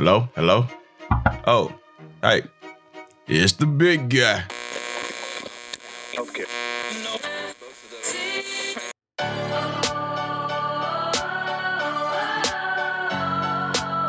Hello? Hello? Oh, hey. It's the big guy. Okay.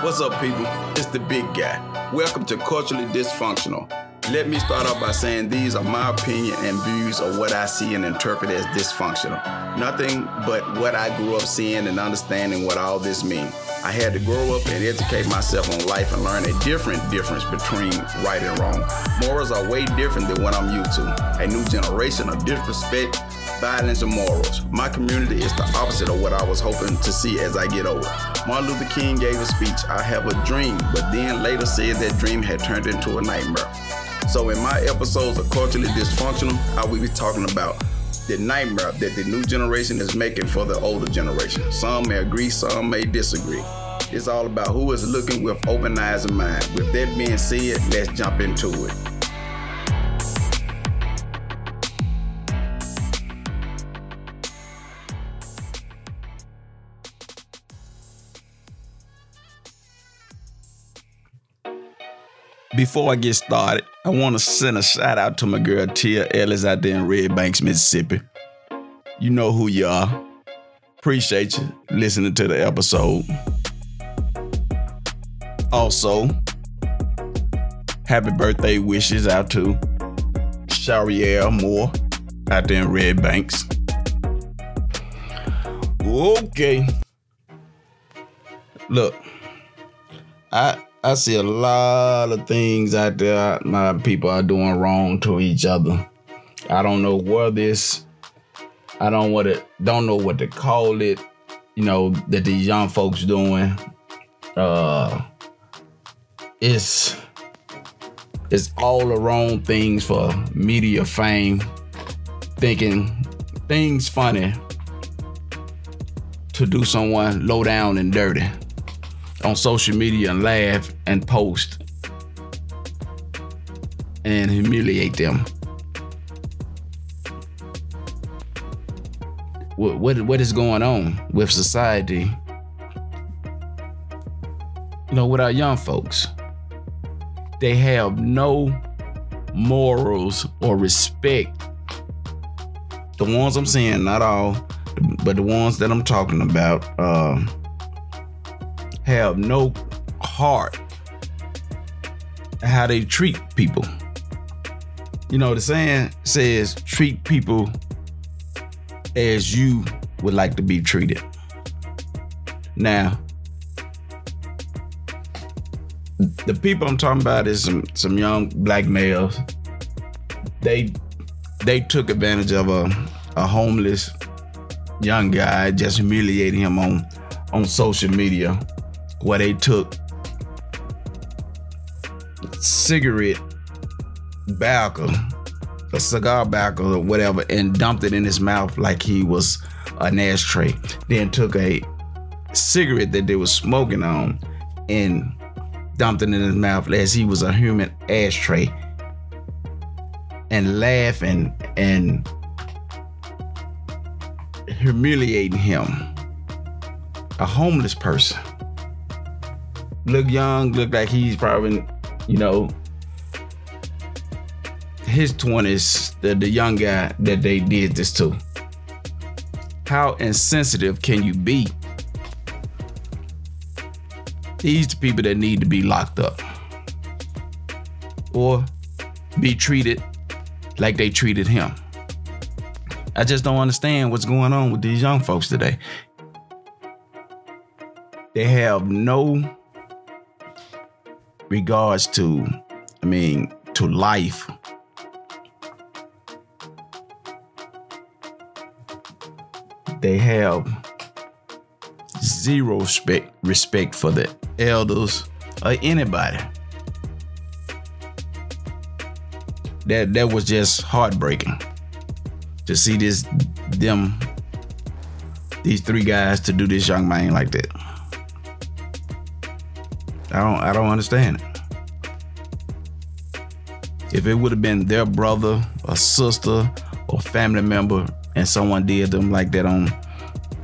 What's up, people? It's the big guy. Welcome to Culturally Dysfunctional. Let me start off by saying these are my opinion and views of what I see and interpret as dysfunctional. Nothing but what I grew up seeing and understanding what all this means. I had to grow up and educate myself on life and learn a different difference between right and wrong. Morals are way different than what I'm used to. A new generation of disrespect, violence, and morals. My community is the opposite of what I was hoping to see as I get older. Martin Luther King gave a speech, I have a dream, but then later said that dream had turned into a nightmare. So in my episodes of Culturally Dysfunctional, I will be talking about the nightmare that the new generation is making for the older generation. Some may agree, some may disagree. It's all about who is looking with open eyes and mind. With that being said, let's jump into it. Before I get started, I want to send a shout out to my girl Tia Ellis out there in Red Banks, Mississippi. You know who you are. Appreciate you listening to the episode. Also, happy birthday wishes out to Shariel Moore out there in Red Banks. Okay. Look, I I see a lot of things out there my people are doing wrong to each other. I don't know where this I don't what it don't know what to call it, you know, that these young folks doing. Uh it's it's all the wrong things for media fame, thinking things funny to do someone low down and dirty on social media and laugh and post and humiliate them. What, what, what is going on with society? You know, with our young folks, they have no morals or respect. The ones I'm seeing, not all, but the ones that I'm talking about, uh, have no heart how they treat people. You know, the saying says treat people as you would like to be treated. Now, the people I'm talking about is some some young black males. They they took advantage of a a homeless young guy, just humiliating him on on social media where they took cigarette backer, a cigar backer or whatever, and dumped it in his mouth like he was an ashtray. Then took a cigarette that they were smoking on and dumped it in his mouth as he was a human ashtray. And laughing and humiliating him. A homeless person look young, look like he's probably, you know, his 20s, the, the young guy that they did this to. How insensitive can you be? These the people that need to be locked up. Or be treated like they treated him. I just don't understand what's going on with these young folks today. They have no regards to, I mean, to life. They have zero respect respect for the elders or anybody. That that was just heartbreaking to see this them these three guys to do this young man like that. I don't I don't understand it. If it would have been their brother or sister or family member and someone did them like that on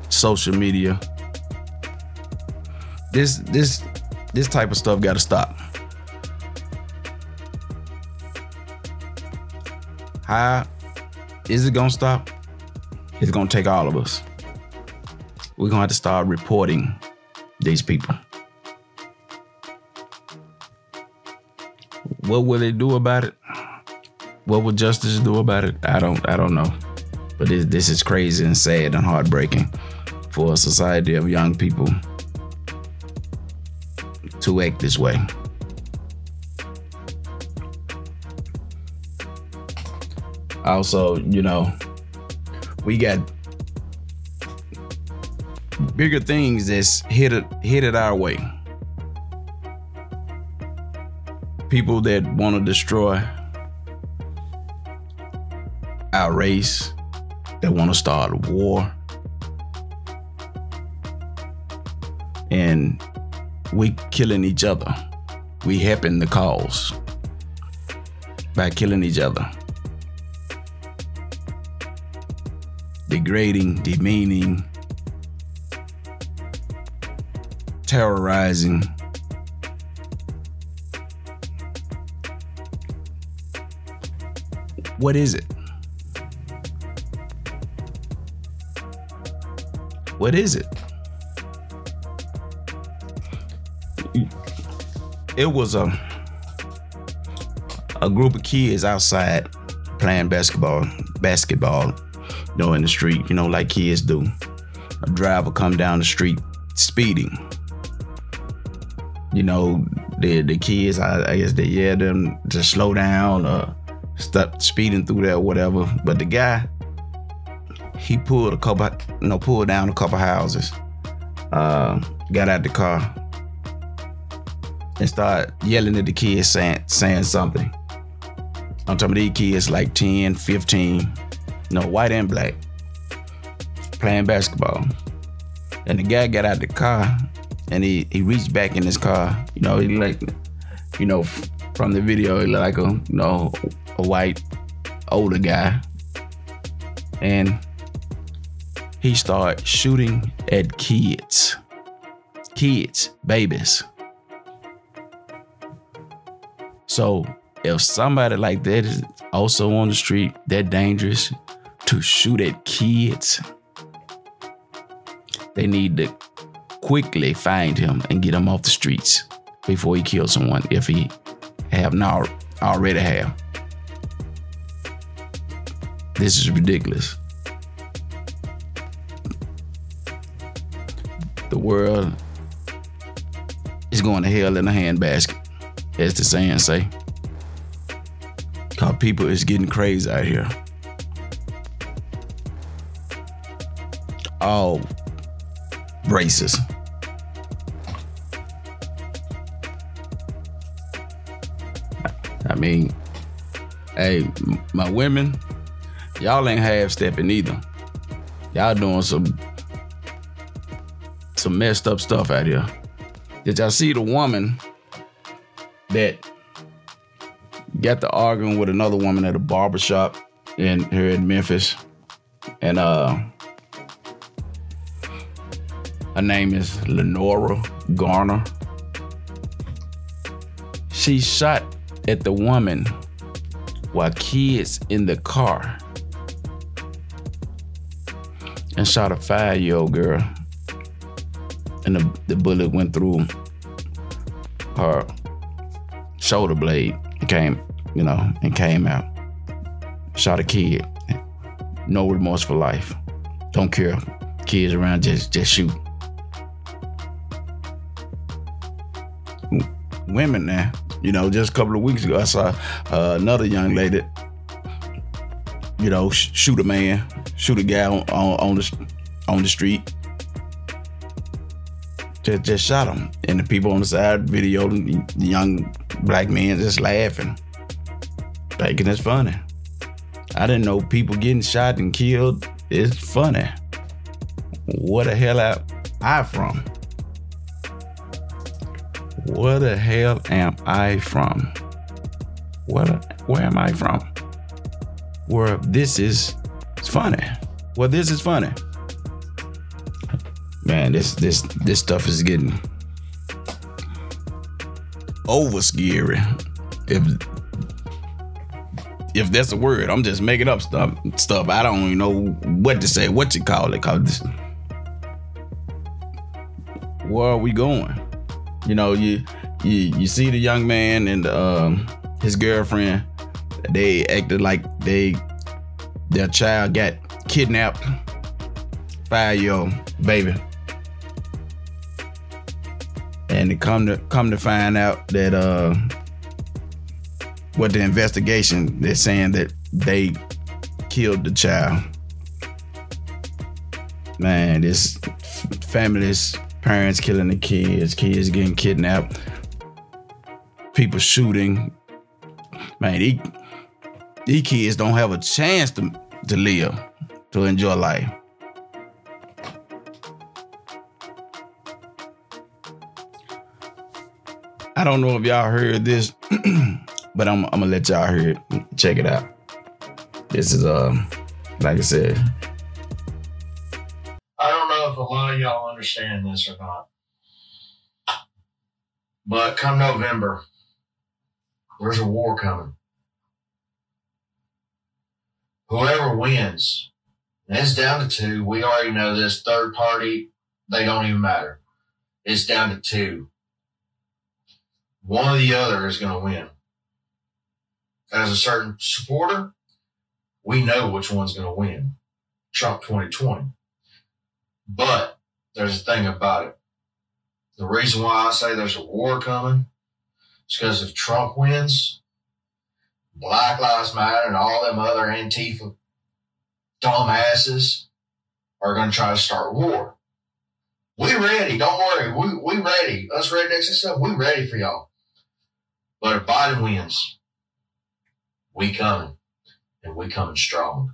social media, this this this type of stuff got to stop. How is it gonna stop? It's gonna take all of us. We're gonna have to start reporting these people. What will they do about it? What will justice do about it? I don't I don't know. But this, this is crazy and sad and heartbreaking for a society of young people to act this way. Also, you know, we got bigger things that's hit it hit it our way. People that want to destroy our race, that want to start a war. And we killing each other. We helping the cause by killing each other. Degrading, demeaning, terrorizing. What is it? What is it? It was a a group of kids outside playing basketball, basketball, you know, in the street, you know, like kids do. A driver come down the street speeding. You know, the the kids, I, I guess they yeah them to slow down or stop speeding through there or whatever. But the guy, he pulled a couple, you know, pulled down a couple houses, uh, got out the car, and started yelling at the kids, saying saying something. I'm talking about these kids like 10, 15, you know, white and black, playing basketball. And the guy got out the car and he, he reached back in his car. You know, he like, you know, from the video, he like a, you know, a white older guy. And he started shooting at kids. Kids, babies. So if somebody like that is also on the street, they're dangerous to shoot at kids. They need to quickly find him and get him off the streets before he kills someone if he have not already have. This is ridiculous. The world is going to hell in a handbasket, as the saying say. Cause people is getting crazy out here. All races. I mean, hey, my women, y'all ain't half stepping either. Y'all doing some some messed up stuff out here. Did y'all see the woman that got to arguing with another woman at a barbershop in here in Memphis? And uh her name is Lenora Garner. She shot at the woman while kids in the car and shot a five year old girl. And the, the bullet went through her shoulder blade and came, you know, and came out. Shot a kid. No remorse for life. Don't care. Kids around, just just shoot. Women now. You know, just a couple of weeks ago, I saw uh, another young lady, you know, sh- shoot a man, shoot a guy on, on, on the on the street. Just, just shot him, and the people on the side video the young black man just laughing, thinking it's funny. I didn't know people getting shot and killed is funny. Where the hell am I from? Where the hell am I from? Where, where am I from? Where this is funny. Well, this is funny. Man, this this this stuff is getting over scary. If if that's a word, I'm just making up stuff. Stuff I don't even know what to say. What you call it? Cause this. Where are we going? You know, you you you see the young man and um, his girlfriend. They acted like they their child got kidnapped. Year old baby. And to come to come to find out that uh what the investigation they're saying that they killed the child. Man, this families, parents killing the kids, kids getting kidnapped, people shooting. Man, these, these kids don't have a chance to, to live, to enjoy life. I don't know if y'all heard this, but I'm, I'm gonna let y'all hear it. Check it out. This is um, like I said. I don't know if a lot of y'all understand this or not, but come November, there's a war coming. Whoever wins, it's down to two. We already know this. Third party, they don't even matter. It's down to two. One or the other is going to win. As a certain supporter, we know which one's going to win. Trump 2020. But there's a thing about it. The reason why I say there's a war coming is because if Trump wins, Black Lives Matter and all them other Antifa dumbasses are going to try to start war. We ready. Don't worry. We, we ready. Us rednecks and stuff, we ready for y'all. But if Biden wins, we coming. And we coming strong.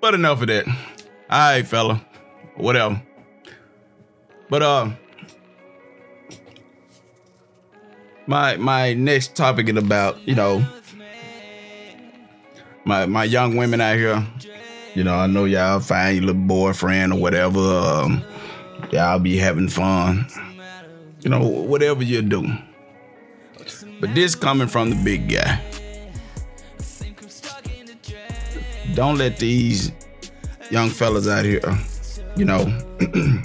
But enough of that. All right, fella. Whatever. But uh, my my next topic is about you know my my young women out here. You know, I know y'all find your little boyfriend or whatever. Um, y'all be having fun. You know, whatever you do. But this coming from the big guy. Don't let these young fellas out here, you know,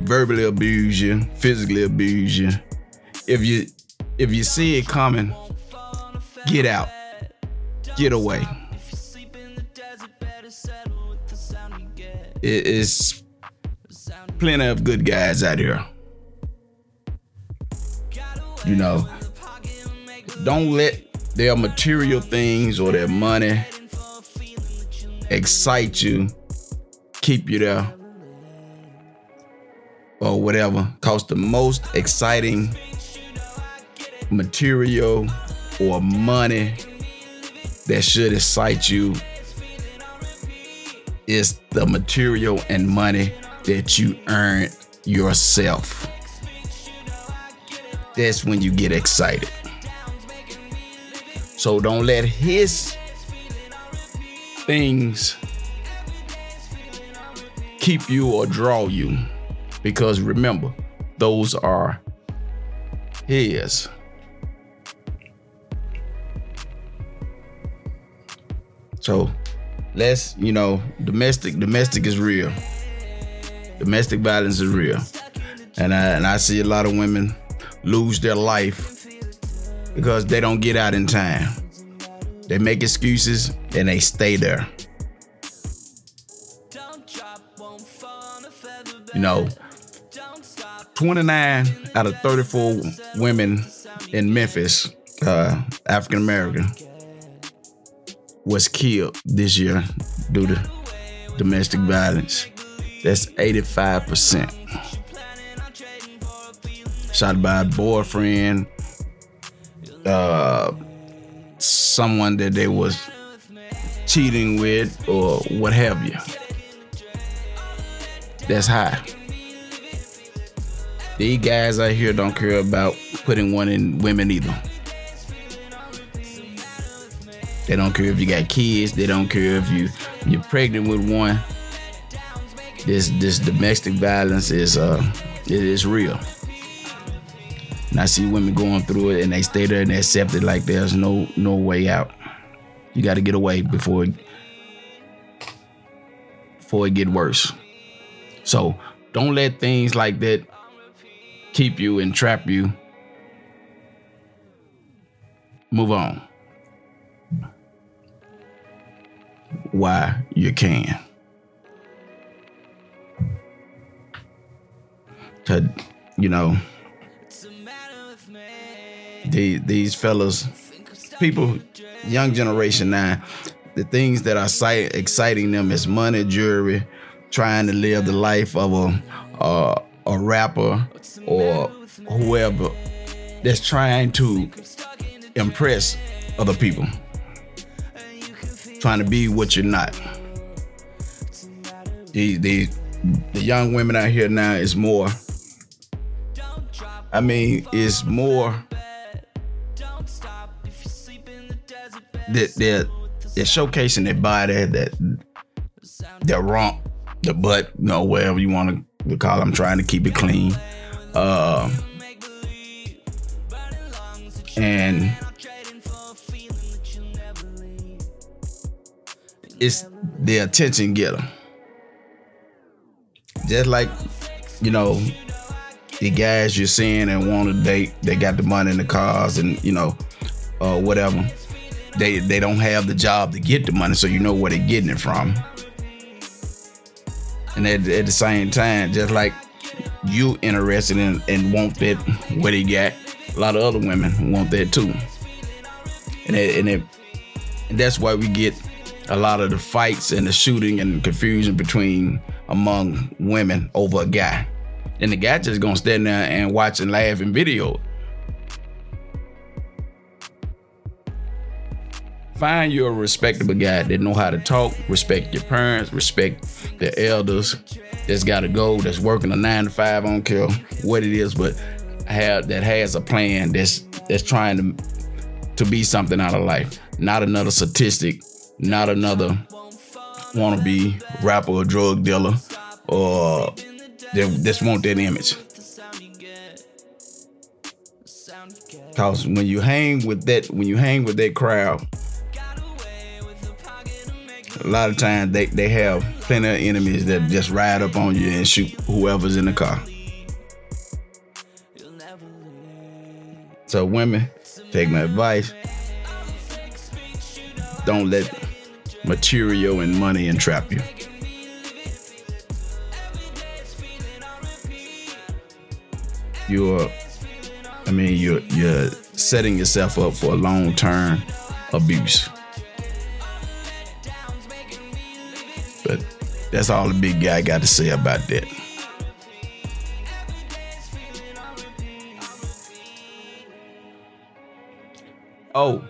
verbally abuse you, physically abuse you. If you if you see it coming, get out. Get away. It is plenty of good guys out here. You know, don't let their material things or their money excite you, keep you there, or whatever. Cause the most exciting material or money that should excite you is the material and money that you earn yourself. That's when you get excited. So don't let his things keep you or draw you. Because remember, those are his. So let's, you know, domestic domestic is real. Domestic violence is real. And I and I see a lot of women lose their life because they don't get out in time. They make excuses and they stay there. You know, 29 out of 34 women in Memphis, uh, African American, was killed this year due to domestic violence. That's 85%. Shot by a boyfriend, uh, someone that they was cheating with, or what have you. That's high. These guys out here don't care about putting one in women either. They don't care if you got kids. They don't care if you you're pregnant with one. this this domestic violence is uh it is real. And I see women going through it and they stay there and they accept it like there's no no way out. You got to get away before it, before it get worse. So don't let things like that keep you and trap you. Move on. Why you can. To, you know, these, these fellas, people, young generation now, the things that are exciting them is money, jewelry, trying to live the life of a, a, a rapper or whoever that's trying to impress other people, trying to be what you're not. The, the, the young women out here now is more I mean, is more that they're, they're showcasing their body, that their rump, the butt, you know, whatever you want to call. Them, trying to keep it clean, uh, and it's the attention getter. Just like you know the guys you're seeing and want to date, they got the money in the cars and you know, uh, whatever. They they don't have the job to get the money, so you know where they're getting it from. And at, at the same time, just like you interested in and want that what he got, a lot of other women want that too. And it, and, it, and that's why we get a lot of the fights and the shooting and confusion between among women over a guy. And the guy just gonna stand there and watch and laugh and video. Find you a respectable guy that know how to talk, respect your parents, respect the elders, that's got to go, that's working a nine to five, I don't care what it is, but have that has a plan that's that's trying to to be something out of life. Not another statistic, not another wannabe rapper or drug dealer or they just want that image. Cause when you hang with that, when you hang with that crowd, a lot of times they, they have plenty of enemies that just ride up on you and shoot whoever's in the car. So women, take my advice. Don't let material and money entrap you. you're I mean you're you're setting yourself up for a long term abuse. But that's all the big guy got to say about that. Oh,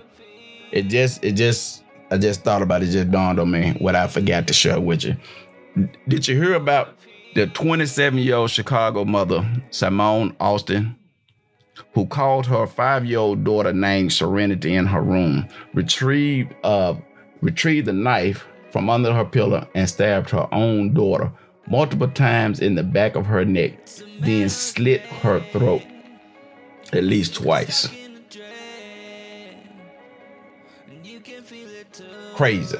it just it just I just thought about it just dawned on me what I forgot to share with you. Did you hear about the 27 year old Chicago mother, Simone Austin, who called her five year old daughter named Serenity in her room, retrieved, uh, retrieved the knife from under her pillow and stabbed her own daughter multiple times in the back of her neck, then slit her throat at least twice. Crazy.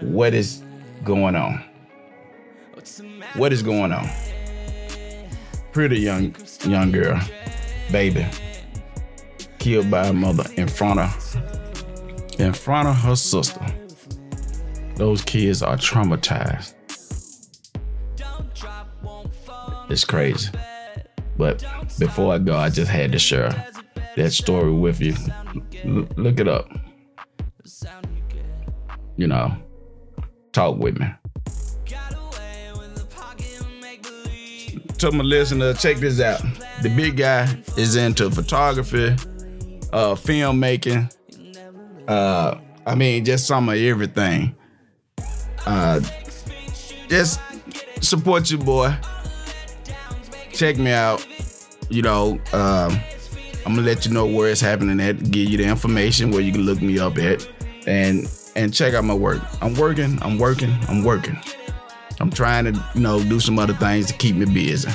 What is going on? What is going on? Pretty young young girl, baby, killed by her mother in front of in front of her sister. Those kids are traumatized. It's crazy. But before I go, I just had to share that story with you. L- look it up. You know, talk with me. to my listener, check this out. The big guy is into photography, uh, filmmaking. Uh, I mean, just some of everything. Uh, just support your boy. Check me out. You know, um, I'm gonna let you know where it's happening at. Give you the information where you can look me up at, and and check out my work. I'm working. I'm working. I'm working. I'm trying to, you know, do some other things to keep me busy.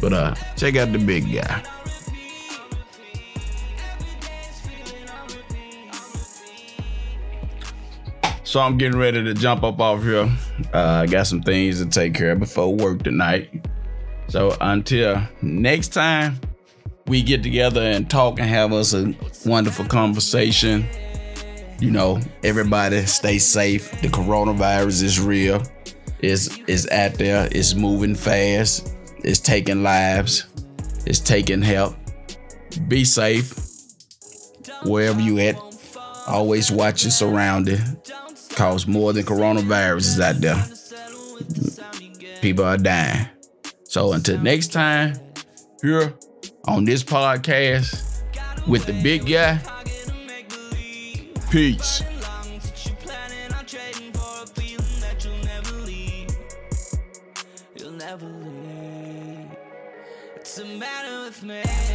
But uh, check out the big guy. So I'm getting ready to jump up off here. Uh, I got some things to take care of before work tonight. So until next time, we get together and talk and have us a wonderful conversation. You know, everybody stay safe. The coronavirus is real. It's is out there. It's moving fast. It's taking lives. It's taking help. Be safe wherever you at. Always watch your surrounding cause more than coronavirus is out there. People are dying. So until next time, here on this podcast with the big guy, peace. It's a matter of me.